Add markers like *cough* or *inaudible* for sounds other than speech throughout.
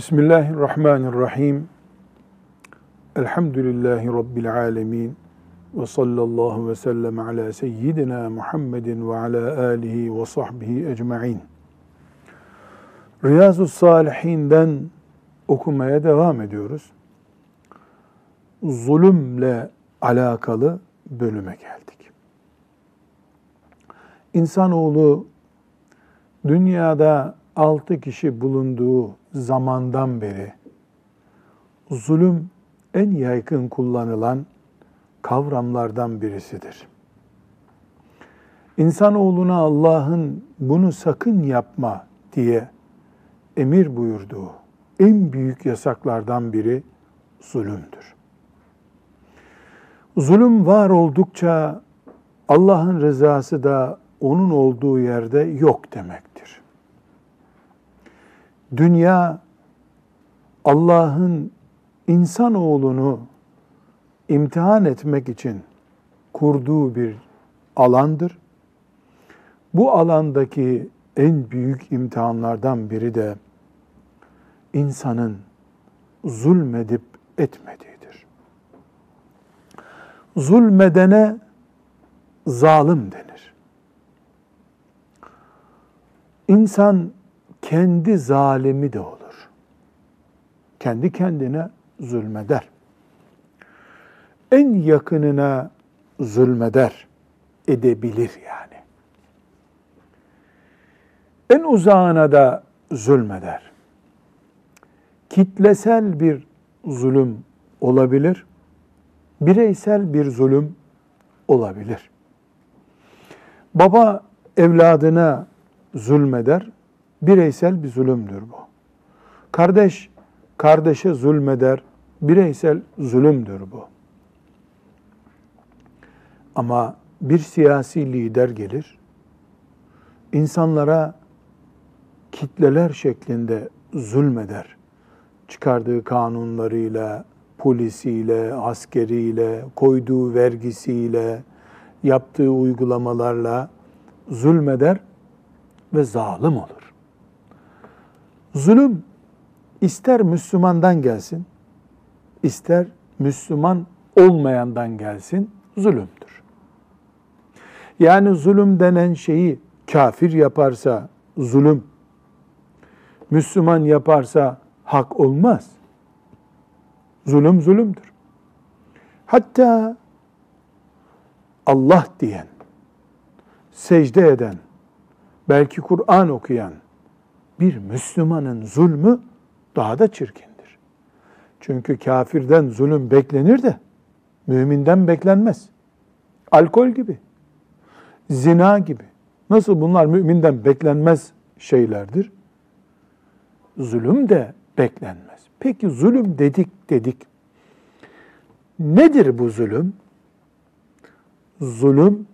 Bismillahirrahmanirrahim. Elhamdülillahi Rabbil alemin. Ve sallallahu ve sellem ala seyyidina Muhammedin ve ala alihi ve sahbihi ecma'in. Riyazu Salihinden okumaya devam ediyoruz. Zulümle alakalı bölüme geldik. İnsanoğlu dünyada altı kişi bulunduğu zamandan beri zulüm en yaygın kullanılan kavramlardan birisidir. İnsanoğluna Allah'ın bunu sakın yapma diye emir buyurduğu en büyük yasaklardan biri zulümdür. Zulüm var oldukça Allah'ın rızası da onun olduğu yerde yok demektir. Dünya Allah'ın insanoğlunu imtihan etmek için kurduğu bir alandır. Bu alandaki en büyük imtihanlardan biri de insanın zulmedip etmediğidir. Zulmedene zalim denir. İnsan kendi zalimi de olur. Kendi kendine zulmeder. En yakınına zulmeder, edebilir yani. En uzağına da zulmeder. Kitlesel bir zulüm olabilir, bireysel bir zulüm olabilir. Baba evladına zulmeder, bireysel bir zulümdür bu. Kardeş kardeşe zulmeder, bireysel zulümdür bu. Ama bir siyasi lider gelir, insanlara kitleler şeklinde zulmeder. Çıkardığı kanunlarıyla, polisiyle, askeriyle, koyduğu vergisiyle, yaptığı uygulamalarla zulmeder ve zalim olur. Zulüm ister Müslümandan gelsin, ister Müslüman olmayandan gelsin, zulümdür. Yani zulüm denen şeyi kafir yaparsa zulüm, Müslüman yaparsa hak olmaz. Zulüm zulümdür. Hatta Allah diyen, secde eden, belki Kur'an okuyan bir Müslümanın zulmü daha da çirkindir. Çünkü kafirden zulüm beklenir de müminden beklenmez. Alkol gibi, zina gibi. Nasıl bunlar müminden beklenmez şeylerdir? Zulüm de beklenmez. Peki zulüm dedik dedik. Nedir bu zulüm? Zulüm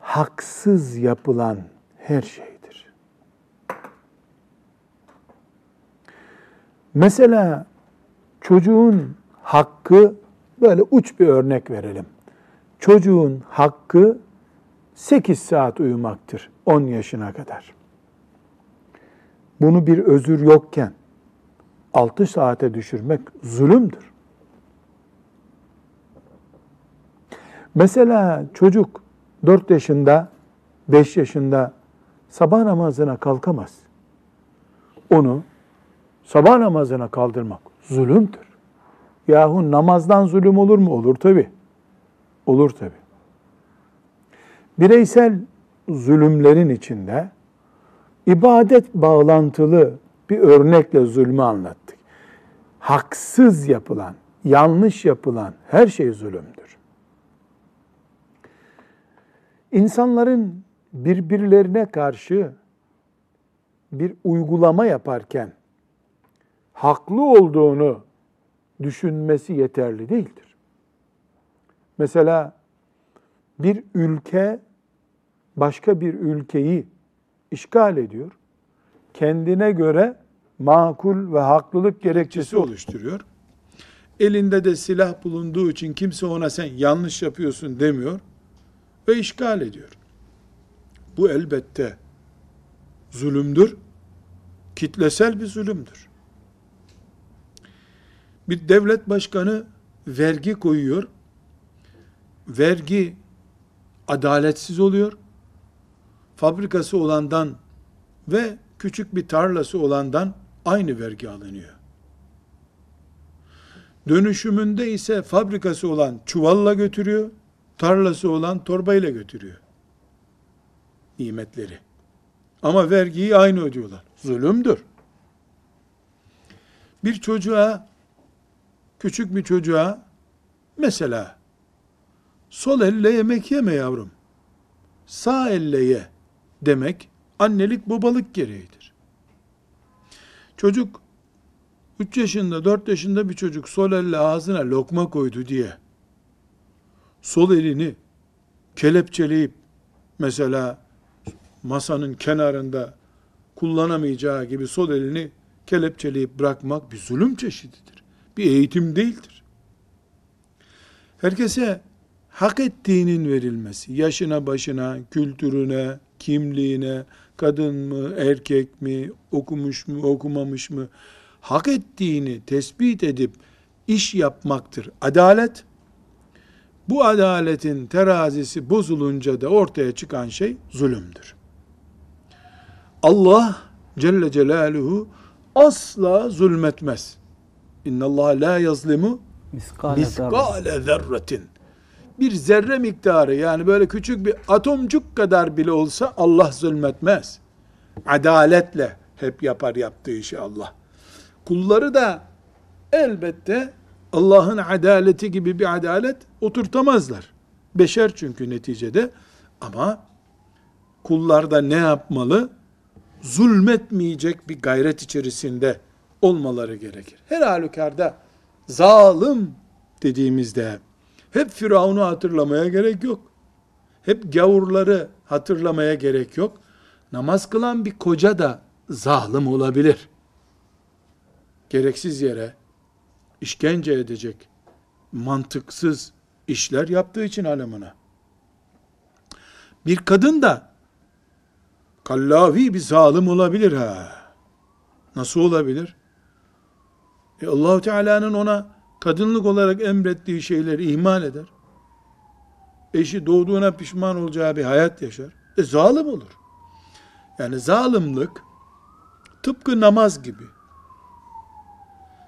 haksız yapılan her şeydir. Mesela çocuğun hakkı böyle uç bir örnek verelim. Çocuğun hakkı 8 saat uyumaktır 10 yaşına kadar. Bunu bir özür yokken 6 saate düşürmek zulümdür. Mesela çocuk 4 yaşında, 5 yaşında sabah namazına kalkamaz. Onu sabah namazına kaldırmak zulümdür. Yahu namazdan zulüm olur mu? Olur tabi. Olur tabi. Bireysel zulümlerin içinde ibadet bağlantılı bir örnekle zulmü anlattık. Haksız yapılan, yanlış yapılan her şey zulümdür. İnsanların birbirlerine karşı bir uygulama yaparken haklı olduğunu düşünmesi yeterli değildir. Mesela bir ülke başka bir ülkeyi işgal ediyor. Kendine göre makul ve haklılık gerekçesi oluşturuyor. Elinde de silah bulunduğu için kimse ona sen yanlış yapıyorsun demiyor ve işgal ediyor. Bu elbette zulümdür, kitlesel bir zulümdür. Bir devlet başkanı vergi koyuyor. Vergi adaletsiz oluyor. Fabrikası olandan ve küçük bir tarlası olandan aynı vergi alınıyor. Dönüşümünde ise fabrikası olan çuvalla götürüyor, tarlası olan torbayla götürüyor. Nimetleri. Ama vergiyi aynı ödüyorlar. Zulümdür. Bir çocuğa, küçük bir çocuğa, mesela, sol elle yemek yeme yavrum, sağ elle ye demek, annelik babalık gereğidir. Çocuk 3 yaşında, 4 yaşında bir çocuk sol elle ağzına lokma koydu diye sol elini kelepçeleyip mesela masanın kenarında kullanamayacağı gibi sol elini kelepçeleyip bırakmak bir zulüm çeşididir. Bir eğitim değildir. Herkese hak ettiğinin verilmesi, yaşına başına, kültürüne, kimliğine, kadın mı, erkek mi, okumuş mu, okumamış mı, hak ettiğini tespit edip iş yapmaktır. Adalet, bu adaletin terazisi bozulunca da ortaya çıkan şey zulümdür. Allah Celle Celaluhu asla zulmetmez. İnna Allah la yazlimu Miskale zerretin. Bir zerre miktarı yani böyle küçük bir atomcuk kadar bile olsa Allah zulmetmez. Adaletle hep yapar yaptığı işi Allah. Kulları da elbette Allah'ın adaleti gibi bir adalet oturtamazlar. Beşer çünkü neticede. Ama kullar da ne yapmalı? Zulmetmeyecek bir gayret içerisinde olmaları gerekir. Her halükarda zalim dediğimizde hep Firavun'u hatırlamaya gerek yok. Hep gavurları hatırlamaya gerek yok. Namaz kılan bir koca da zalim olabilir. Gereksiz yere işkence edecek, mantıksız işler yaptığı için alemine. Bir kadın da kallavi bir zalim olabilir ha. Nasıl olabilir? E Allahu Teala'nın ona kadınlık olarak emrettiği şeyleri ihmal eder. Eşi doğduğuna pişman olacağı bir hayat yaşar. E zalim olur. Yani zalimlik tıpkı namaz gibi,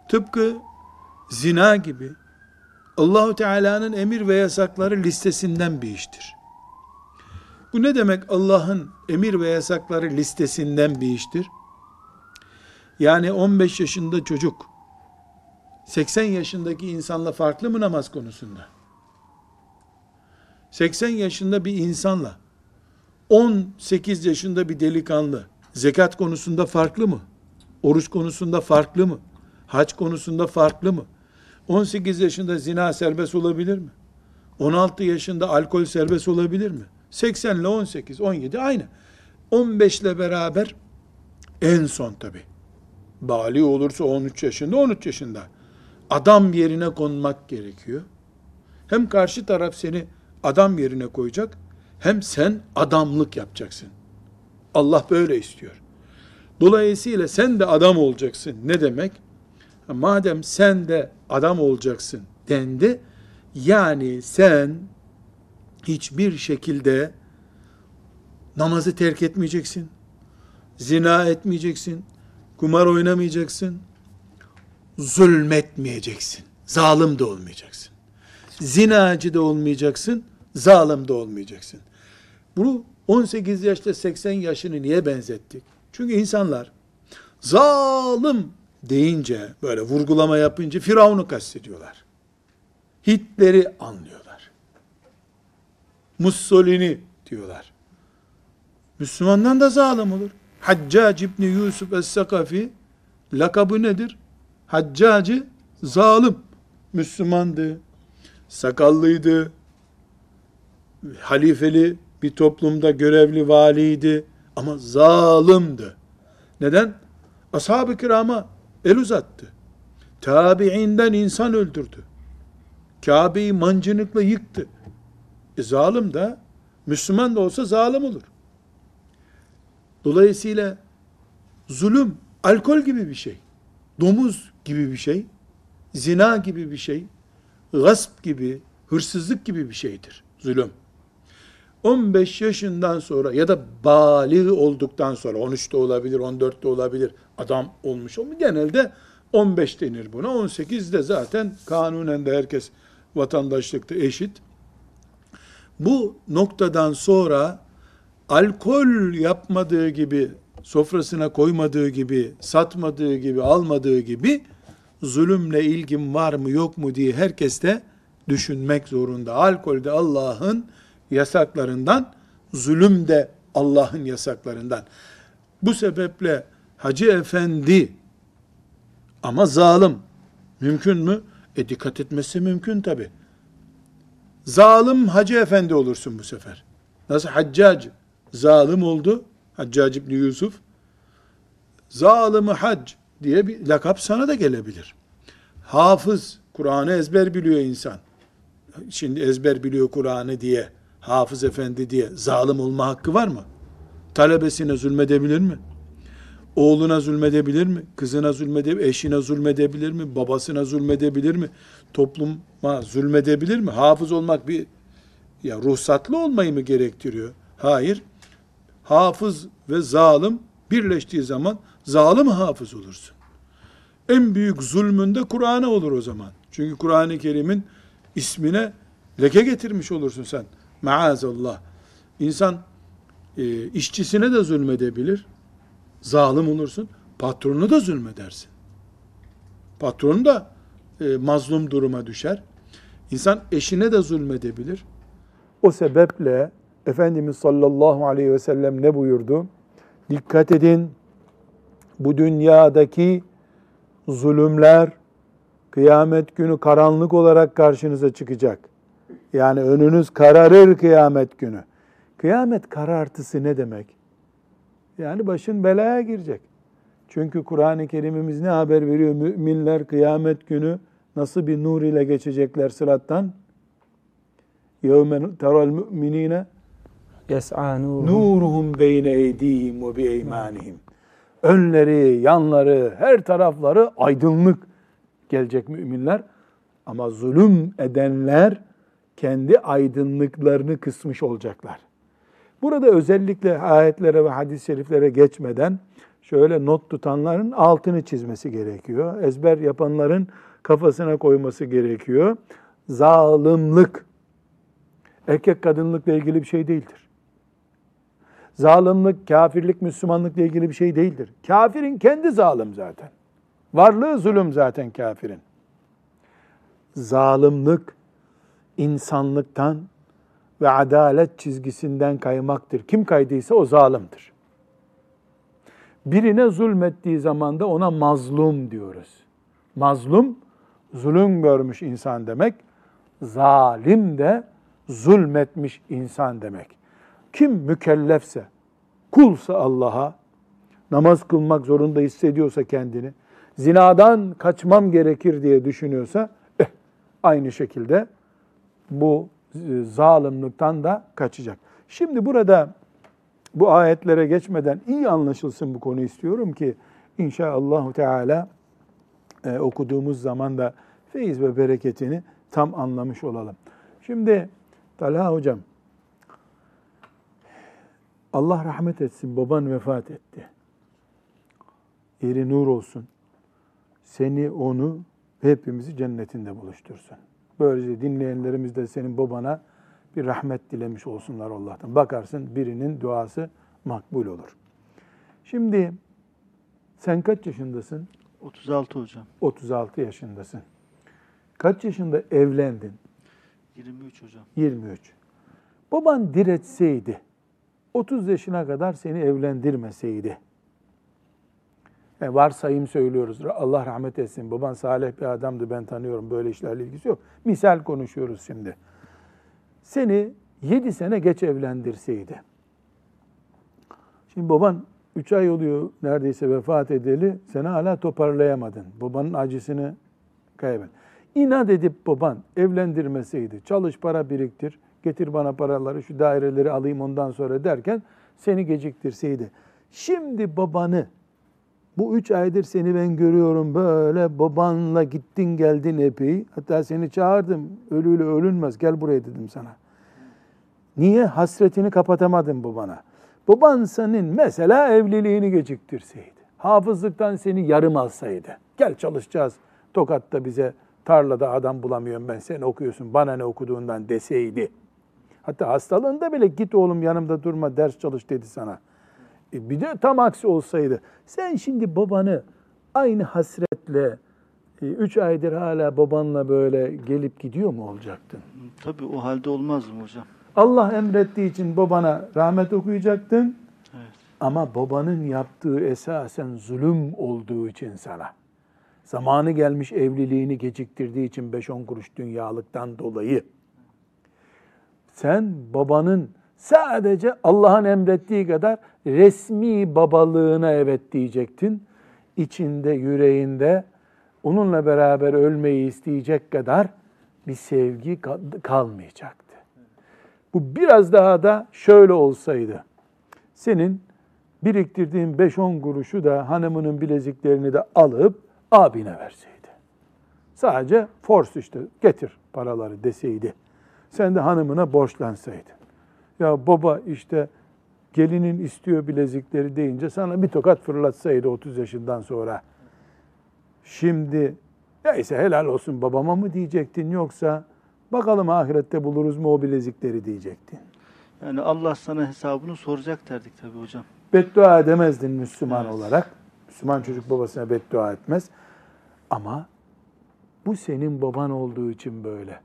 tıpkı zina gibi Allahu Teala'nın emir ve yasakları listesinden bir iştir. Bu ne demek Allah'ın emir ve yasakları listesinden bir iştir? Yani 15 yaşında çocuk 80 yaşındaki insanla farklı mı namaz konusunda? 80 yaşında bir insanla 18 yaşında bir delikanlı zekat konusunda farklı mı? Oruç konusunda farklı mı? Hac konusunda farklı mı? 18 yaşında zina serbest olabilir mi? 16 yaşında alkol serbest olabilir mi? 80 ile 18, 17 aynı. 15 ile beraber en son tabi. Bali olursa 13 yaşında, 13 yaşında. Adam yerine konmak gerekiyor. Hem karşı taraf seni adam yerine koyacak, hem sen adamlık yapacaksın. Allah böyle istiyor. Dolayısıyla sen de adam olacaksın. Ne demek? Madem sen de adam olacaksın dendi, yani sen hiçbir şekilde namazı terk etmeyeceksin, zina etmeyeceksin, kumar oynamayacaksın, zulmetmeyeceksin, zalim de olmayacaksın. Zinacı da olmayacaksın, zalim de olmayacaksın. Bunu 18 yaşta 80 yaşını niye benzettik? Çünkü insanlar zalim deyince, böyle vurgulama yapınca Firavun'u kastediyorlar. Hitler'i anlıyorlar. Mussolini diyorlar. Müslümandan da zalim olur. Haccac İbni Yusuf Es-Sakafi lakabı nedir? Haccacı zalim. Müslümandı. Sakallıydı. Halifeli bir toplumda görevli valiydi. Ama zalimdi. Neden? Ashab-ı kirama el uzattı. Tabi'inden insan öldürdü. Kabe'yi mancınıkla yıktı. Zalim de Müslüman da olsa zalim olur. Dolayısıyla zulüm Alkol gibi bir şey, domuz gibi bir şey, zina gibi bir şey, gasp gibi, hırsızlık gibi bir şeydir zulüm. 15 yaşından sonra ya da balik olduktan sonra 13'te olabilir, 14'te olabilir adam olmuş olmuş. Genelde 15 denir buna. 18'de zaten kanunen de herkes vatandaşlıkta eşit. Bu noktadan sonra alkol yapmadığı gibi, sofrasına koymadığı gibi, satmadığı gibi, almadığı gibi zulümle ilgim var mı yok mu diye herkes de düşünmek zorunda. Alkol de Allah'ın yasaklarından, zulüm de Allah'ın yasaklarından. Bu sebeple Hacı Efendi ama zalim mümkün mü? E dikkat etmesi mümkün tabi. Zalim Hacı Efendi olursun bu sefer. Nasıl Haccac zalim oldu? Haccac İbni Yusuf. Zalimi hac diye bir lakap sana da gelebilir. Hafız, Kur'an'ı ezber biliyor insan. Şimdi ezber biliyor Kur'an'ı diye, hafız efendi diye zalim olma hakkı var mı? Talebesine zulmedebilir mi? Oğluna zulmedebilir mi? Kızına zulmedebilir Eşine zulmedebilir mi? Babasına zulmedebilir mi? Topluma zulmedebilir mi? Hafız olmak bir ya ruhsatlı olmayı mı gerektiriyor? Hayır. Hafız ve zalim birleştiği zaman zalim hafız olursun. En büyük zulmünde Kur'an'a olur o zaman. Çünkü Kur'an-ı Kerim'in ismine leke getirmiş olursun sen. Maazallah. İnsan e, işçisine de zulmedebilir. Zalim olursun. Patronuna da zulmedersin. Patron da e, mazlum duruma düşer. İnsan eşine de zulmedebilir. O sebeple Efendimiz sallallahu aleyhi ve sellem ne buyurdu? Dikkat edin bu dünyadaki zulümler kıyamet günü karanlık olarak karşınıza çıkacak. Yani önünüz kararır kıyamet günü. Kıyamet karartısı ne demek? Yani başın belaya girecek. Çünkü Kur'an-ı Kerim'imiz ne haber veriyor? Müminler kıyamet günü nasıl bir nur ile geçecekler sırattan? يَوْمَ تَرَى الْمُؤْمِنِينَ يَسْعَى نُورُهُمْ بَيْنَ اَيْدِيهِمْ وَبِاَيْمَانِهِمْ Önleri, yanları, her tarafları aydınlık gelecek müminler. Ama zulüm edenler kendi aydınlıklarını kısmış olacaklar. Burada özellikle ayetlere ve hadis-i şeriflere geçmeden şöyle not tutanların altını çizmesi gerekiyor. Ezber yapanların kafasına koyması gerekiyor. Zalimlik erkek kadınlıkla ilgili bir şey değildir. Zalimlik, kafirlik, Müslümanlıkla ilgili bir şey değildir. Kafirin kendi zalim zaten. Varlığı zulüm zaten kafirin. Zalimlik insanlıktan ve adalet çizgisinden kaymaktır. Kim kaydıysa o zalimdir. Birine zulmettiği zaman da ona mazlum diyoruz. Mazlum, zulüm görmüş insan demek. Zalim de zulmetmiş insan demek. Kim mükellefse, kulsa Allah'a, namaz kılmak zorunda hissediyorsa kendini, zinadan kaçmam gerekir diye düşünüyorsa, eh, aynı şekilde bu zalimlikten da kaçacak. Şimdi burada bu ayetlere geçmeden iyi anlaşılsın bu konu istiyorum ki inşallah Teala e, okuduğumuz zaman da feyiz ve bereketini tam anlamış olalım. Şimdi Talha hocam Allah rahmet etsin baban vefat etti. Yeri nur olsun. Seni onu hepimizi cennetinde buluştursun. Böylece dinleyenlerimiz de senin babana bir rahmet dilemiş olsunlar Allah'tan. Bakarsın birinin duası makbul olur. Şimdi sen kaç yaşındasın? 36 hocam. 36 yaşındasın. Kaç yaşında evlendin? 23 hocam. 23. Baban diretseydi, 30 yaşına kadar seni evlendirmeseydi, yani varsayım söylüyoruz. Allah rahmet etsin. Baban salih bir adamdı ben tanıyorum. Böyle işlerle ilgisi yok. Misal konuşuyoruz şimdi. Seni 7 sene geç evlendirseydi. Şimdi baban 3 ay oluyor neredeyse vefat edeli. Sen hala toparlayamadın. Babanın acısını kaybet. İnat edip baban evlendirmeseydi, çalış para biriktir, getir bana paraları, şu daireleri alayım ondan sonra derken seni geciktirseydi. Şimdi babanı Bu üç aydır seni ben görüyorum böyle babanla gittin geldin epey. Hatta seni çağırdım. Ölüyle ölünmez gel buraya dedim sana. Niye? Hasretini kapatamadın babana. Baban senin mesela evliliğini geciktirseydi. Hafızlıktan seni yarım alsaydı. Gel çalışacağız. Tokat'ta bize tarlada adam bulamıyorum ben sen okuyorsun bana ne okuduğundan deseydi. Hatta hastalığında bile git oğlum yanımda durma ders çalış dedi sana. E bir de tam aksi olsaydı. Sen şimdi babanı aynı hasretle e, üç aydır hala babanla böyle gelip gidiyor mu olacaktın? Tabii o halde olmazdım hocam. Allah emrettiği için babana rahmet okuyacaktın. Evet. Ama babanın yaptığı esasen zulüm olduğu için sana. Zamanı gelmiş evliliğini geciktirdiği için 5-10 kuruş dünyalıktan dolayı. Sen babanın sadece Allah'ın emrettiği kadar resmi babalığına evet diyecektin. İçinde, yüreğinde onunla beraber ölmeyi isteyecek kadar bir sevgi kal- kalmayacaktı. Bu biraz daha da şöyle olsaydı. Senin biriktirdiğin 5-10 kuruşu da hanımının bileziklerini de alıp abine verseydi. Sadece force işte getir paraları deseydi. Sen de hanımına borçlansaydın. Ya baba işte gelinin istiyor bilezikleri deyince sana bir tokat fırlatsaydı 30 yaşından sonra. Şimdi neyse helal olsun babama mı diyecektin yoksa bakalım ahirette buluruz mu o bilezikleri diyecektin. Yani Allah sana hesabını soracak derdik tabii hocam. beddua edemezdin Müslüman Evet. olarak. Müslüman çocuk babasına beddua etmez. Ama bu senin baban olduğu için böyle.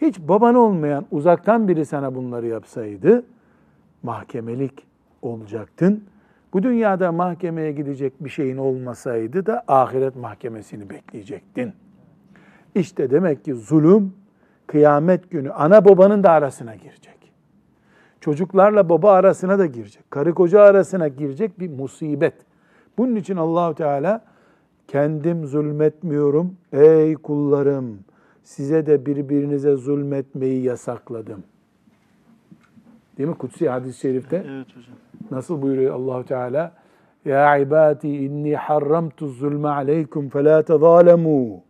Hiç baban olmayan uzaktan biri sana bunları yapsaydı mahkemelik olacaktın. Bu dünyada mahkemeye gidecek bir şeyin olmasaydı da ahiret mahkemesini bekleyecektin. İşte demek ki zulüm kıyamet günü ana babanın da arasına girecek. Çocuklarla baba arasına da girecek. Karı koca arasına girecek bir musibet. Bunun için Allahu Teala kendim zulmetmiyorum ey kullarım size de birbirinize zulmetmeyi yasakladım. Değil mi kutsi hadis-i şerifte? Evet hocam. Nasıl buyuruyor Allahu Teala? Ya ibadi inni harramtu zulme aleykum fe tezalemu.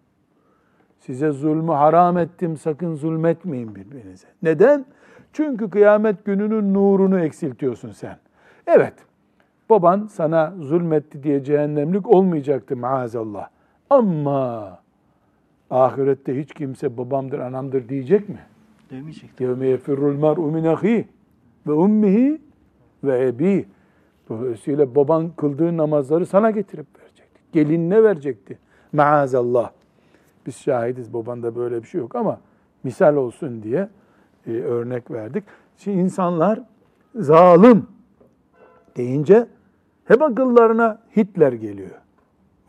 Size zulmü haram ettim sakın zulmetmeyin birbirinize. Neden? Çünkü kıyamet gününün nurunu eksiltiyorsun sen. Evet, baban sana zulmetti diye cehennemlik olmayacaktı maazallah. Ama Ahirette hiç kimse babamdır, anamdır diyecek mi? Demeyecek. Yevme yefirrul mar'u min ve ummihi ve ebi. Dolayısıyla baban kıldığı namazları sana getirip verecekti. Gelinine verecekti. Maazallah. Biz şahidiz babanda böyle bir şey yok ama misal olsun diye e, örnek verdik. Şimdi insanlar zalim deyince hep akıllarına Hitler geliyor.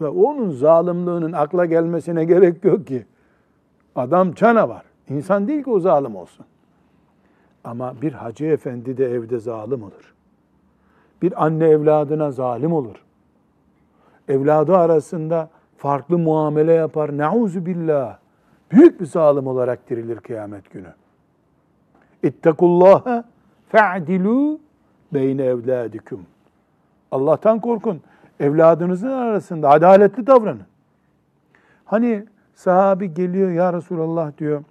Ve onun zalimliğinin akla gelmesine gerek yok ki. Adam canavar. İnsan değil ki o zalim olsun. Ama bir hacı efendi de evde zalim olur. Bir anne evladına zalim olur. Evladı arasında farklı muamele yapar. Nauzu billah. Büyük bir zalim olarak dirilir kıyamet günü. İttekullaha fe'dilu beyne evladikum. Allah'tan korkun. Evladınızın arasında adaletli davranın. Hani sahabi geliyor ya Resulallah diyor.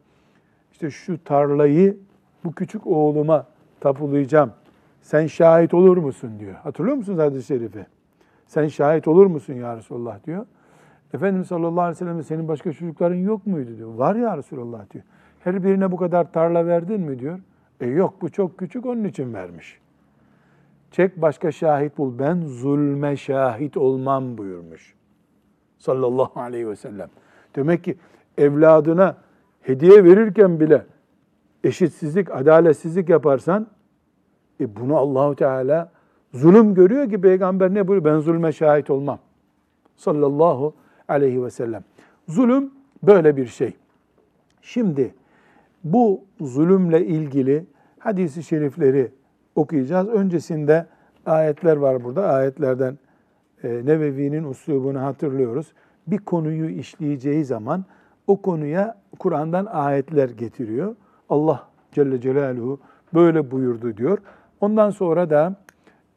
İşte şu tarlayı bu küçük oğluma tapulayacağım. Sen şahit olur musun diyor. Hatırlıyor musunuz hadis-i şerifi? Sen şahit olur musun ya Resulallah diyor. Efendimiz sallallahu aleyhi ve sellem senin başka çocukların yok muydu diyor. Var ya Resulallah diyor. Her birine bu kadar tarla verdin mi diyor. E yok bu çok küçük onun için vermiş. Çek başka şahit bul. Ben zulme şahit olmam buyurmuş. Sallallahu aleyhi ve sellem. Demek ki evladına hediye verirken bile eşitsizlik, adaletsizlik yaparsan e bunu Allahu Teala zulüm görüyor ki peygamber ne buyuruyor? Ben zulme şahit olmam. Sallallahu aleyhi ve sellem. Zulüm böyle bir şey. Şimdi bu zulümle ilgili hadisi şerifleri okuyacağız. Öncesinde ayetler var burada. Ayetlerden e, Nebevi'nin uslubunu hatırlıyoruz. Bir konuyu işleyeceği zaman o konuya Kur'an'dan ayetler getiriyor. Allah Celle Celaluhu böyle buyurdu diyor. Ondan sonra da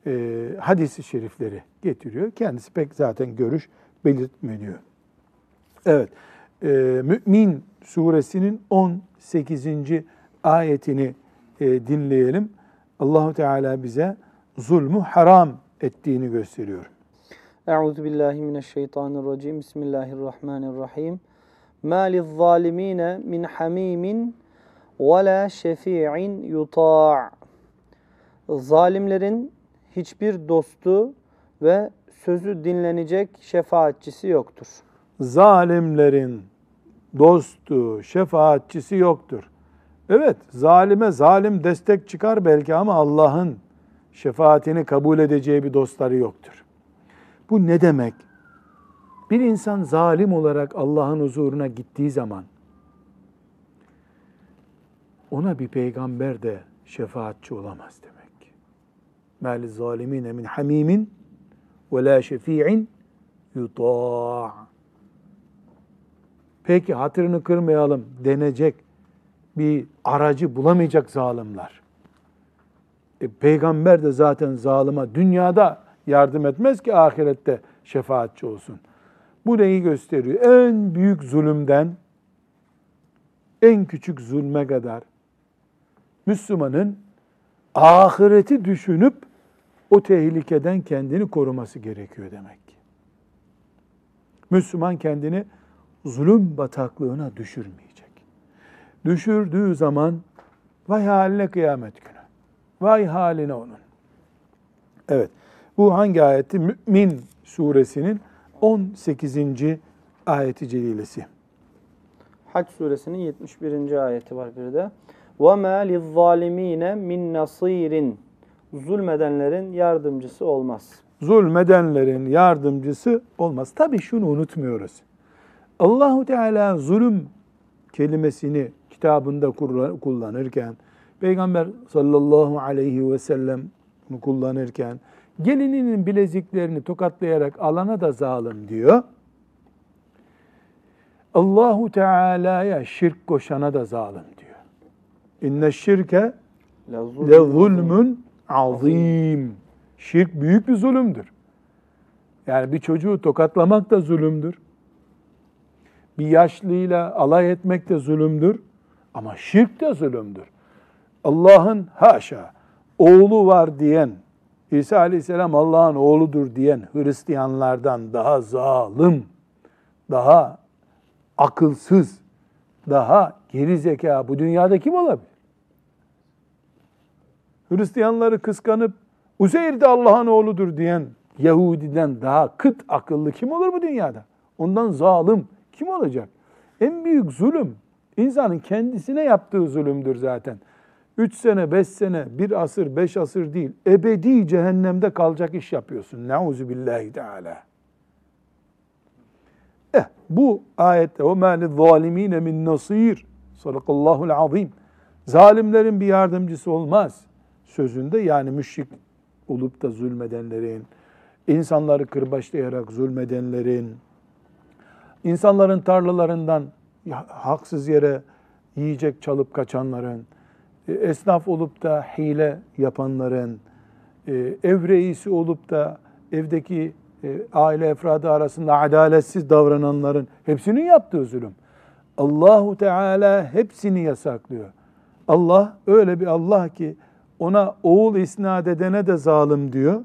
e, hadisi şerifleri getiriyor. Kendisi pek zaten görüş belirtmiyor. Evet, e, Mü'min suresinin 18. ayetini e, dinleyelim. Allahu Teala bize zulmü haram ettiğini gösteriyor. Euzu billahi mineşşeytanirracim. Bismillahirrahmanirrahim. Ma lizzalimine min hamimin ve la şefi'in yuta'. Zalimlerin hiçbir dostu ve sözü dinlenecek şefaatçisi yoktur. Zalimlerin dostu, şefaatçisi yoktur. Evet, zalime zalim destek çıkar belki ama Allah'ın şefaatini kabul edeceği bir dostları yoktur. Bu ne demek? Bir insan zalim olarak Allah'ın huzuruna gittiği zaman ona bir peygamber de şefaatçi olamaz demek. Mâli zalimine min hamimin ve la şefi'in yuta'' Peki hatırını kırmayalım denecek bir aracı bulamayacak zalimler. E, peygamber de zaten zalıma dünyada yardım etmez ki ahirette şefaatçi olsun. Bu neyi gösteriyor? En büyük zulümden en küçük zulme kadar Müslümanın ahireti düşünüp o tehlikeden kendini koruması gerekiyor demek ki. Müslüman kendini zulüm bataklığına düşürmeyecek Düşürdüğü zaman vay haline kıyamet günü. Vay haline onun. Evet. Bu hangi ayeti? Mü'min suresinin 18. ayeti celilesi. Hac suresinin 71. ayeti var bir de. وَمَا لِلظَّالِم۪ينَ min nasirin. Zulmedenlerin yardımcısı olmaz. Zulmedenlerin yardımcısı olmaz. Tabi şunu unutmuyoruz. Allahu Teala zulüm kelimesini kitabında kullanırken, Peygamber sallallahu aleyhi ve sellem bunu kullanırken, gelininin bileziklerini tokatlayarak alana da zalim diyor. Allahu Teala'ya şirk koşana da zalim diyor. İnne şirke le zulmün azim. Şirk büyük bir zulümdür. Yani bir çocuğu tokatlamak da zulümdür. Bir yaşlıyla alay etmek de zulümdür. Ama şirk de zulümdür. Allah'ın haşa oğlu var diyen, İsa aleyhisselam Allah'ın oğludur diyen Hristiyanlardan daha zalim, daha akılsız, daha geri zeka bu dünyada kim olabilir? Hristiyanları kıskanıp Uzeyr de Allah'ın oğludur diyen Yahudiden daha kıt akıllı kim olur bu dünyada? Ondan zalim kim olacak? En büyük zulüm insanın kendisine yaptığı zulümdür zaten. Üç sene, beş sene, bir asır, beş asır değil. Ebedi cehennemde kalacak iş yapıyorsun. Nauzu billahi teala. Eh, bu ayette o mâli zalimine min nasir. Sadakallahu'l azim. Zalimlerin bir yardımcısı olmaz sözünde yani müşrik olup da zulmedenlerin, insanları kırbaçlayarak zulmedenlerin, insanların tarlalarından haksız yere yiyecek çalıp kaçanların, e, esnaf olup da hile yapanların, e, ev reisi olup da evdeki e, aile efradı arasında adaletsiz davrananların hepsinin yaptığı zulüm. Allahu Teala hepsini yasaklıyor. Allah öyle bir Allah ki ona oğul isnat edene de zalim diyor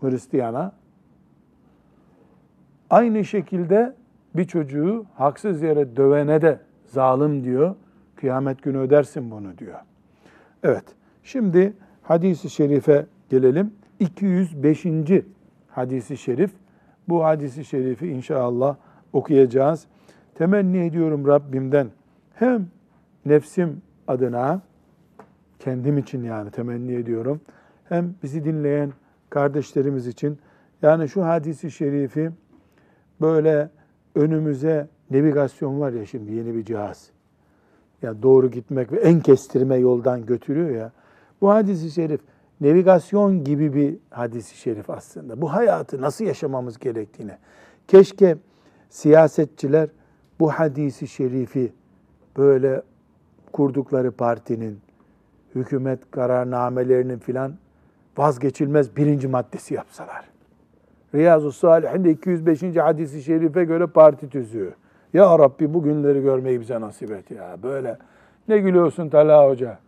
Hristiyana. Aynı şekilde bir çocuğu haksız yere dövene de zalim diyor. Kıyamet günü ödersin bunu diyor. Evet. Şimdi hadisi şerife gelelim. 205. hadisi şerif. Bu hadisi şerifi inşallah okuyacağız. Temenni ediyorum Rabbimden hem nefsim adına kendim için yani temenni ediyorum. Hem bizi dinleyen kardeşlerimiz için yani şu hadisi şerifi böyle önümüze navigasyon var ya şimdi yeni bir cihaz. Ya doğru gitmek ve en kestirme yoldan götürüyor ya. Bu hadisi şerif navigasyon gibi bir hadisi şerif aslında. Bu hayatı nasıl yaşamamız gerektiğini. Keşke siyasetçiler bu hadisi şerifi böyle kurdukları partinin, hükümet kararnamelerinin filan vazgeçilmez birinci maddesi yapsalar. Riyazu Salihinde 205. hadisi şerife göre parti tüzüğü. Ya Rabbi bu günleri görmeyi bize nasip et ya. Böyle ne gülüyorsun Talha Hoca?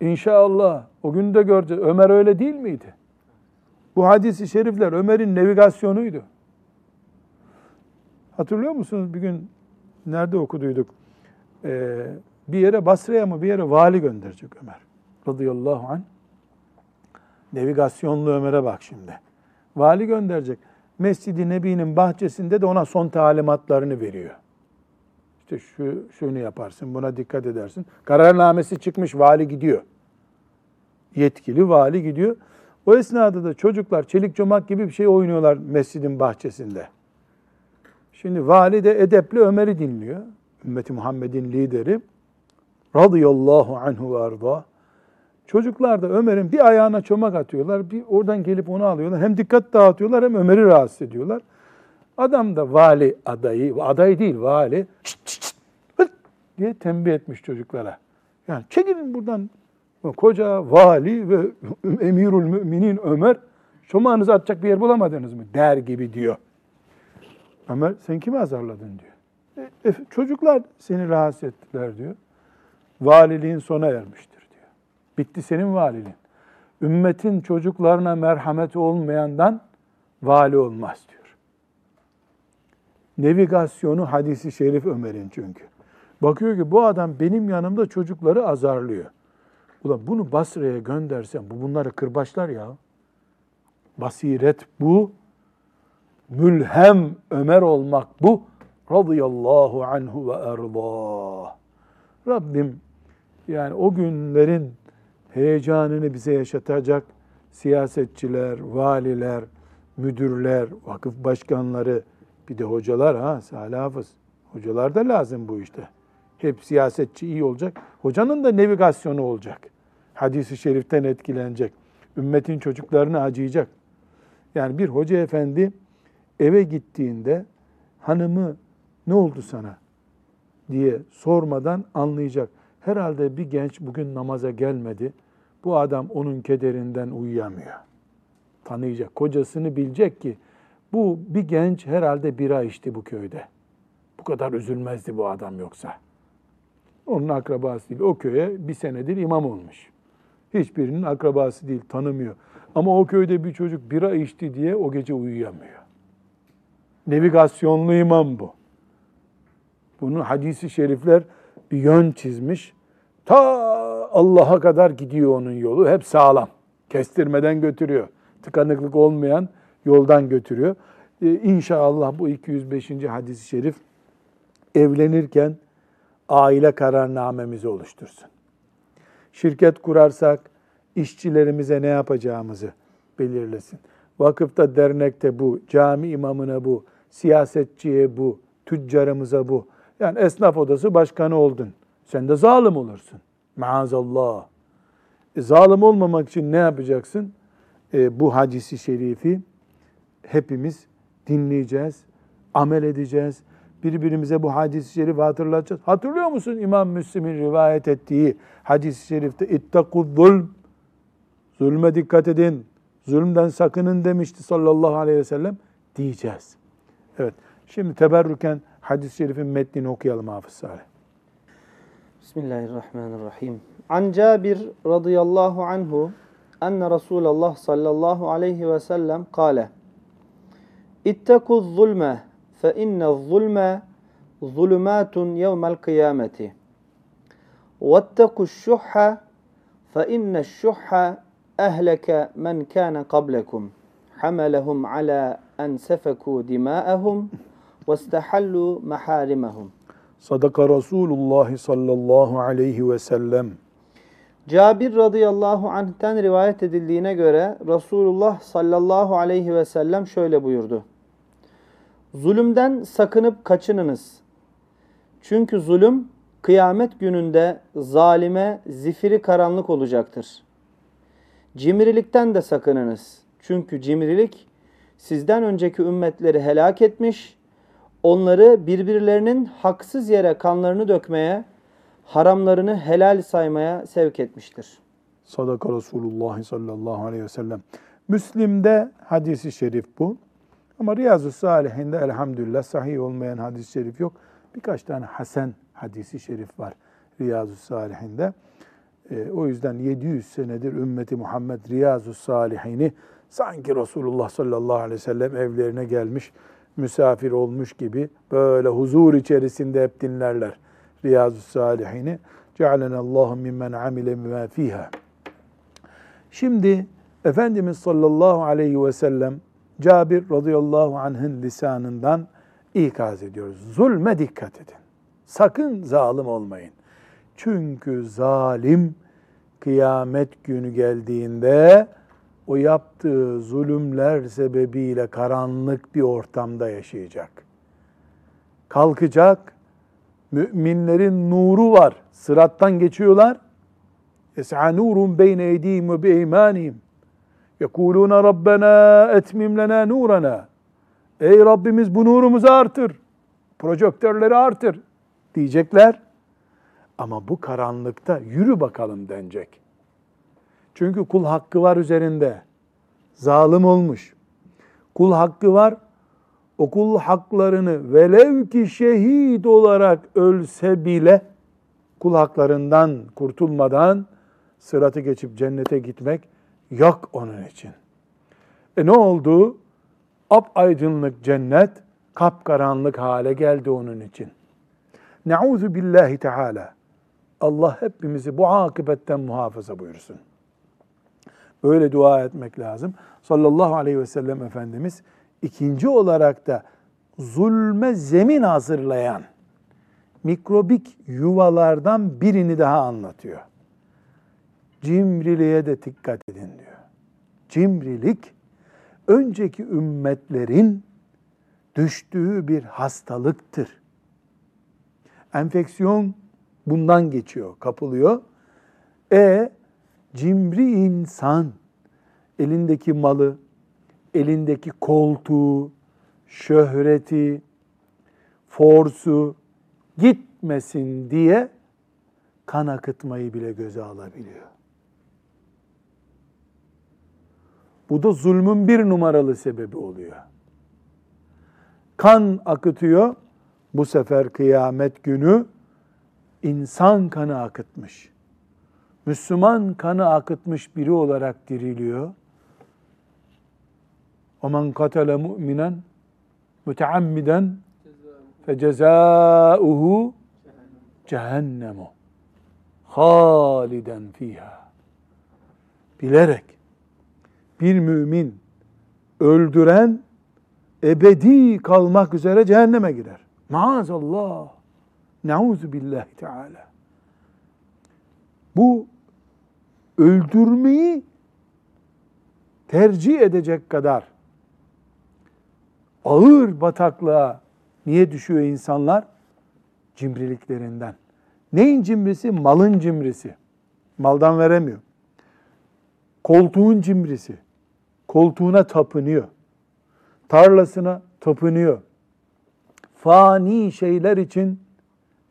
İnşallah o günü de göreceğiz. Ömer öyle değil miydi? Bu hadisi şerifler Ömer'in navigasyonuydu. Hatırlıyor musunuz bir gün nerede okuduyduk? Ee, bir yere Basra'ya mı bir yere vali gönderecek Ömer radıyallahu anh. Navigasyonlu Ömer'e bak şimdi. Vali gönderecek. Mescid-i Nebi'nin bahçesinde de ona son talimatlarını veriyor. İşte şu şunu yaparsın, buna dikkat edersin. Kararnamesi çıkmış, vali gidiyor. Yetkili vali gidiyor. O esnada da çocuklar çelik çomak gibi bir şey oynuyorlar mescidin bahçesinde. Şimdi vali de edepli Ömer'i dinliyor. Ümmeti Muhammed'in lideri. Radıyallahu anhu ve arda. Çocuklar da Ömer'in bir ayağına çomak atıyorlar. Bir oradan gelip onu alıyorlar. Hem dikkat dağıtıyorlar hem Ömer'i rahatsız ediyorlar. Adam da vali adayı, aday değil vali. Çıt çıt çıt, hırt diye tembih etmiş çocuklara. Yani çekilin buradan. Koca vali ve *laughs* emirül müminin Ömer çomağınızı atacak bir yer bulamadınız mı? Der gibi diyor. Ömer sen kimi azarladın diyor. E, e, çocuklar seni rahatsız ettiler diyor. Valiliğin sona ermiştir diyor. Bitti senin valiliğin. Ümmetin çocuklarına merhameti olmayandan vali olmaz diyor. Navigasyonu hadisi şerif Ömer'in çünkü. Bakıyor ki bu adam benim yanımda çocukları azarlıyor. Ulan bunu Basra'ya göndersem bu bunları kırbaçlar ya. Basiret bu. Mülhem Ömer olmak bu. Radıyallahu anhu ve erdah. Rabbim yani o günlerin heyecanını bize yaşatacak siyasetçiler, valiler, müdürler, vakıf başkanları, bir de hocalar ha Salih. Hocalar da lazım bu işte. Hep siyasetçi iyi olacak. Hocanın da navigasyonu olacak. Hadis-i şeriften etkilenecek. Ümmetin çocuklarını acıyacak. Yani bir hoca efendi eve gittiğinde hanımı ne oldu sana diye sormadan anlayacak. Herhalde bir genç bugün namaza gelmedi. Bu adam onun kederinden uyuyamıyor. Tanıyacak. Kocasını bilecek ki bu bir genç herhalde bira içti bu köyde. Bu kadar üzülmezdi bu adam yoksa. Onun akrabası değil. O köye bir senedir imam olmuş. Hiçbirinin akrabası değil, tanımıyor. Ama o köyde bir çocuk bira içti diye o gece uyuyamıyor. Navigasyonlu imam bu. Bunun hadisi şerifler bir yön çizmiş. Ta Allah'a kadar gidiyor onun yolu. Hep sağlam. Kestirmeden götürüyor. Tıkanıklık olmayan yoldan götürüyor. Ee, inşallah bu 205. hadis-i şerif evlenirken aile kararnamemizi oluştursun. Şirket kurarsak işçilerimize ne yapacağımızı belirlesin. Vakıfta, dernekte bu, cami imamına bu, siyasetçiye bu, tüccarımıza bu. Yani esnaf odası başkanı oldun. Sen de zalim olursun. Maazallah. E, zalim olmamak için ne yapacaksın? E, bu hadisi şerifi hepimiz dinleyeceğiz, amel edeceğiz. Birbirimize bu hadis-i şerifi hatırlatacağız. Hatırlıyor musun İmam Müslim'in rivayet ettiği hadis-i şerifte ittakud zulm zulme dikkat edin, zulümden sakının demişti sallallahu aleyhi ve sellem diyeceğiz. Evet. Şimdi teberrüken hadis-i şerifin metnini okuyalım Hafız Salih. بسم الله الرحمن الرحيم. عن جابر رضي الله عنه أن رسول الله صلى الله عليه وسلم قال اتقوا الظلم فإن الظلم ظلمات يوم القيامة. واتقوا الشح فإن الشح أهلك من كان قبلكم. حملهم على أن سفكوا دماءهم واستحلوا محارمهم. Sadaka Resulullah sallallahu aleyhi ve sellem. Cabir radıyallahu anh'ten rivayet edildiğine göre Resulullah sallallahu aleyhi ve sellem şöyle buyurdu. Zulümden sakınıp kaçınınız. Çünkü zulüm kıyamet gününde zalime zifiri karanlık olacaktır. Cimrilikten de sakınınız. Çünkü cimrilik sizden önceki ümmetleri helak etmiş, onları birbirlerinin haksız yere kanlarını dökmeye, haramlarını helal saymaya sevk etmiştir. Sadaka Resulullah sallallahu aleyhi ve sellem. Müslim'de hadisi şerif bu. Ama Riyazu Salihinde elhamdülillah sahih olmayan hadis-i şerif yok. Birkaç tane hasen hadisi şerif var Riyazu Salihinde. E, o yüzden 700 senedir ümmeti Muhammed Riyazu Salihini sanki Resulullah sallallahu aleyhi ve sellem evlerine gelmiş, misafir olmuş gibi böyle huzur içerisinde hep dinlerler Riyazu Salihini. Cealenallahu mimmen amile bima fiha. Şimdi Efendimiz sallallahu aleyhi ve sellem Cabir radıyallahu anh'ın lisanından ikaz ediyoruz. Zulme dikkat edin. Sakın zalim olmayın. Çünkü zalim kıyamet günü geldiğinde o yaptığı zulümler sebebiyle karanlık bir ortamda yaşayacak. Kalkacak, müminlerin nuru var. Sırattan geçiyorlar. Es'a nurun beyne eydihim ve beymanihim. Yekuluna Rabbena etmim lena nurana. Ey Rabbimiz bu nurumuzu artır. Projektörleri artır diyecekler. Ama bu karanlıkta yürü bakalım denecek. Çünkü kul hakkı var üzerinde. Zalim olmuş. Kul hakkı var. O kul haklarını velev ki şehit olarak ölse bile kul haklarından kurtulmadan sıratı geçip cennete gitmek yok onun için. E ne oldu? Ap aydınlık cennet kapkaranlık hale geldi onun için. Nauzu billahi teala. Allah hepimizi bu akıbetten muhafaza buyursun. Böyle dua etmek lazım. Sallallahu aleyhi ve sellem Efendimiz ikinci olarak da zulme zemin hazırlayan mikrobik yuvalardan birini daha anlatıyor. Cimriliğe de dikkat edin diyor. Cimrilik önceki ümmetlerin düştüğü bir hastalıktır. Enfeksiyon bundan geçiyor, kapılıyor. E cimri insan elindeki malı, elindeki koltuğu, şöhreti, forsu gitmesin diye kan akıtmayı bile göze alabiliyor. Bu da zulmün bir numaralı sebebi oluyor. Kan akıtıyor, bu sefer kıyamet günü insan kanı akıtmış. Müslüman kanı akıtmış biri olarak diriliyor. وَمَنْ قَتَلَ مُؤْمِنًا مُتَعَمِّدًا فَجَزَاؤُهُ cehennem haliden fiha. Bilerek bir mümin öldüren ebedi kalmak üzere cehenneme girer. Maazallah. Nauzu billahi teala. Bu öldürmeyi tercih edecek kadar ağır bataklığa niye düşüyor insanlar? Cimriliklerinden. Neyin cimrisi? Malın cimrisi. Maldan veremiyor. Koltuğun cimrisi. Koltuğuna tapınıyor. Tarlasına tapınıyor. Fani şeyler için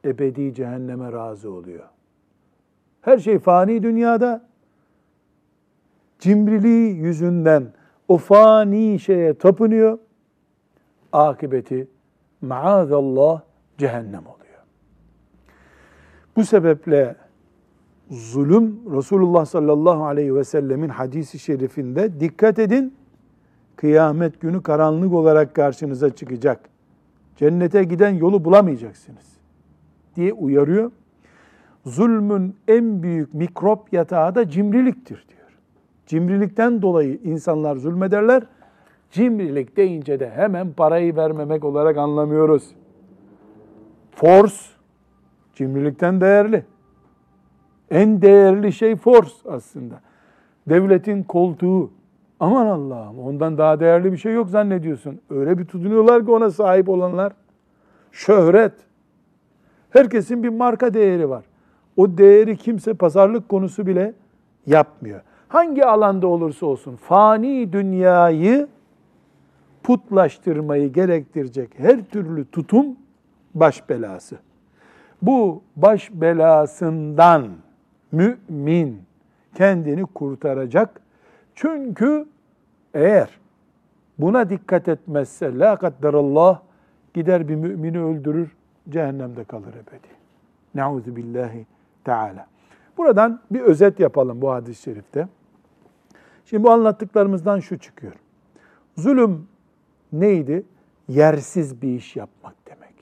ebedi cehenneme razı oluyor. Her şey fani dünyada. Cimriliği yüzünden o fani şeye tapınıyor. Akıbeti maazallah cehennem oluyor. Bu sebeple zulüm Resulullah sallallahu aleyhi ve sellemin hadisi şerifinde dikkat edin kıyamet günü karanlık olarak karşınıza çıkacak. Cennete giden yolu bulamayacaksınız diye uyarıyor. Zulmün en büyük mikrop yatağı da cimriliktir diyor. Cimrilikten dolayı insanlar zulmederler. Cimrilik deyince de hemen parayı vermemek olarak anlamıyoruz. Force cimrilikten değerli. En değerli şey force aslında. Devletin koltuğu. Aman Allah'ım ondan daha değerli bir şey yok zannediyorsun. Öyle bir tutunuyorlar ki ona sahip olanlar. Şöhret. Herkesin bir marka değeri var. O değeri kimse pazarlık konusu bile yapmıyor. Hangi alanda olursa olsun fani dünyayı putlaştırmayı gerektirecek her türlü tutum baş belası. Bu baş belasından mümin kendini kurtaracak. Çünkü eğer buna dikkat etmezse la kadderallah gider bir mümini öldürür, cehennemde kalır ebedi. Nauzu billahi teala. Buradan bir özet yapalım bu hadis-i şerifte. Şimdi bu anlattıklarımızdan şu çıkıyor. Zulüm neydi? Yersiz bir iş yapmak demek.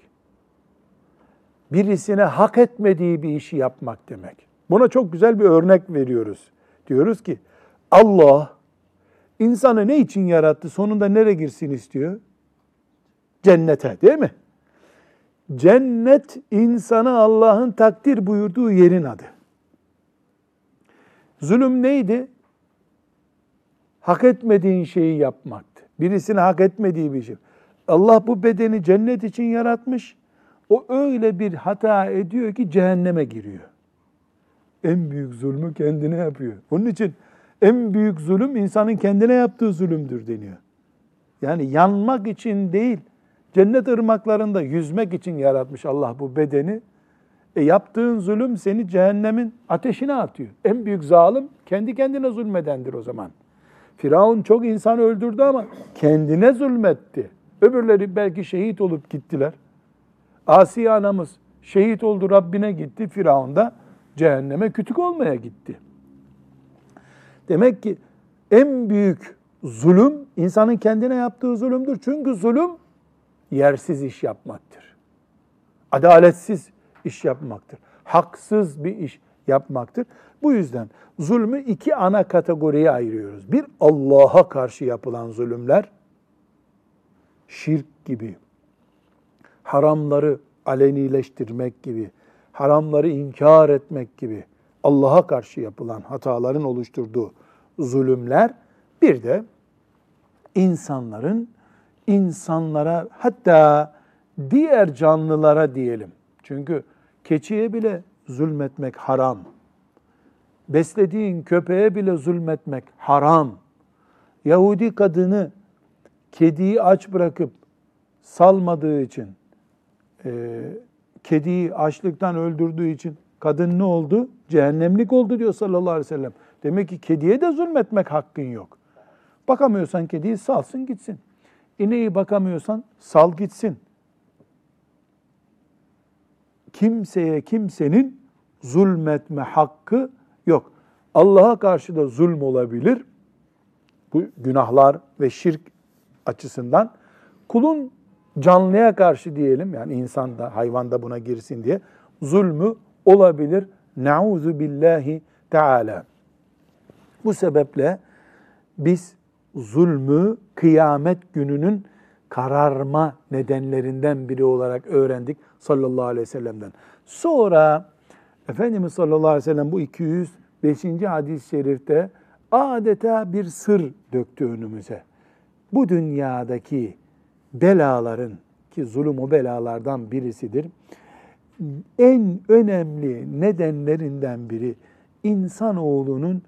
Birisine hak etmediği bir işi yapmak demek. Buna çok güzel bir örnek veriyoruz. Diyoruz ki Allah insanı ne için yarattı? Sonunda nereye girsin istiyor? Cennete değil mi? Cennet insana Allah'ın takdir buyurduğu yerin adı. Zulüm neydi? Hak etmediğin şeyi yapmaktı. Birisine hak etmediği bir şey. Allah bu bedeni cennet için yaratmış. O öyle bir hata ediyor ki cehenneme giriyor. En büyük zulmü kendine yapıyor. Onun için en büyük zulüm insanın kendine yaptığı zulümdür deniyor. Yani yanmak için değil, cennet ırmaklarında yüzmek için yaratmış Allah bu bedeni. E yaptığın zulüm seni cehennemin ateşine atıyor. En büyük zalim kendi kendine zulmedendir o zaman. Firavun çok insan öldürdü ama kendine zulmetti. Öbürleri belki şehit olup gittiler. Asiye anamız şehit oldu Rabbine gitti. Firavun da cehenneme kütük olmaya gitti. Demek ki en büyük zulüm insanın kendine yaptığı zulümdür. Çünkü zulüm yersiz iş yapmaktır. Adaletsiz iş yapmaktır. Haksız bir iş yapmaktır. Bu yüzden zulmü iki ana kategoriye ayırıyoruz. Bir Allah'a karşı yapılan zulümler, şirk gibi, haramları alenileştirmek gibi, haramları inkar etmek gibi Allah'a karşı yapılan hataların oluşturduğu zulümler, bir de insanların insanlara hatta diğer canlılara diyelim. Çünkü keçiye bile zulmetmek haram. Beslediğin köpeğe bile zulmetmek haram. Yahudi kadını kediyi aç bırakıp salmadığı için, e, kediyi açlıktan öldürdüğü için kadın ne oldu? Cehennemlik oldu diyor sallallahu aleyhi ve sellem. Demek ki kediye de zulmetmek hakkın yok. Bakamıyorsan kediyi salsın gitsin. İneği bakamıyorsan sal gitsin. Kimseye kimsenin zulmetme hakkı yok. Allah'a karşı da zulm olabilir. Bu günahlar ve şirk açısından. Kulun canlıya karşı diyelim yani insan da hayvan da buna girsin diye zulmü olabilir. Nauzu billahi teala. Bu sebeple biz zulmü kıyamet gününün kararma nedenlerinden biri olarak öğrendik sallallahu aleyhi ve sellem'den. Sonra Efendimiz sallallahu aleyhi ve sellem bu 205. hadis-i şerifte adeta bir sır döktü önümüze. Bu dünyadaki belaların ki zulüm o belalardan birisidir. En önemli nedenlerinden biri insanoğlunun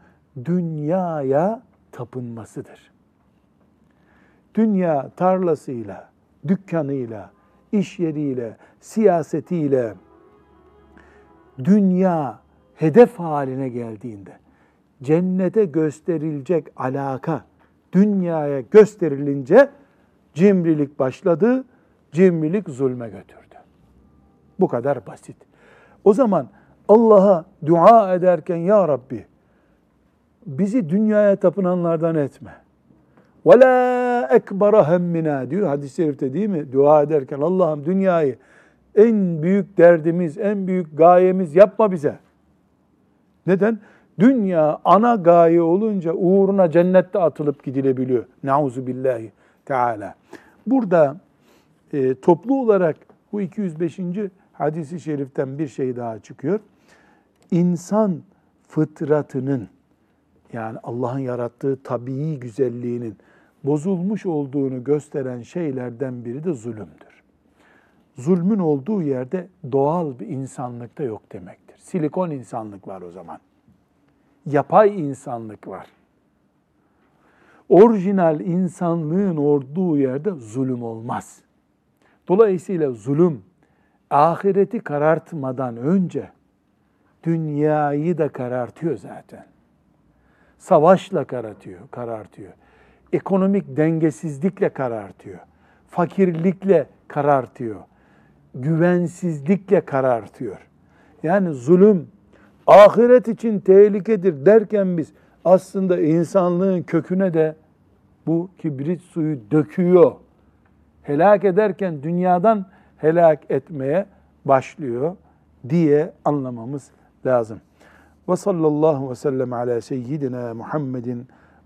dünyaya tapınmasıdır. Dünya tarlasıyla, dükkanıyla, iş yeriyle, siyasetiyle dünya hedef haline geldiğinde cennete gösterilecek alaka dünyaya gösterilince cimrilik başladı, cimrilik zulme götürdü. Bu kadar basit. O zaman Allah'a dua ederken ya Rabbi bizi dünyaya tapınanlardan etme. Ve la ekbara hemmina diyor hadis-i şerifte değil mi? Dua ederken Allah'ım dünyayı en büyük derdimiz, en büyük gayemiz yapma bize. Neden? Dünya ana gaye olunca uğruna cennette atılıp gidilebiliyor. Nauzu billahi teala. Burada e, toplu olarak bu 205. hadisi şeriften bir şey daha çıkıyor. İnsan fıtratının yani Allah'ın yarattığı tabii güzelliğinin bozulmuş olduğunu gösteren şeylerden biri de zulümdür. Zulmün olduğu yerde doğal bir insanlık da yok demektir. Silikon insanlık var o zaman. Yapay insanlık var. Orijinal insanlığın olduğu yerde zulüm olmaz. Dolayısıyla zulüm ahireti karartmadan önce dünyayı da karartıyor zaten. savaşla karartıyor, karartıyor. Ekonomik dengesizlikle karartıyor. Fakirlikle karartıyor. Güvensizlikle karartıyor. Yani zulüm ahiret için tehlikedir derken biz aslında insanlığın köküne de bu kibrit suyu döküyor. Helak ederken dünyadan helak etmeye başlıyor diye anlamamız lazım. Ve sallallahu ve sellem ala seyyidina Muhammedin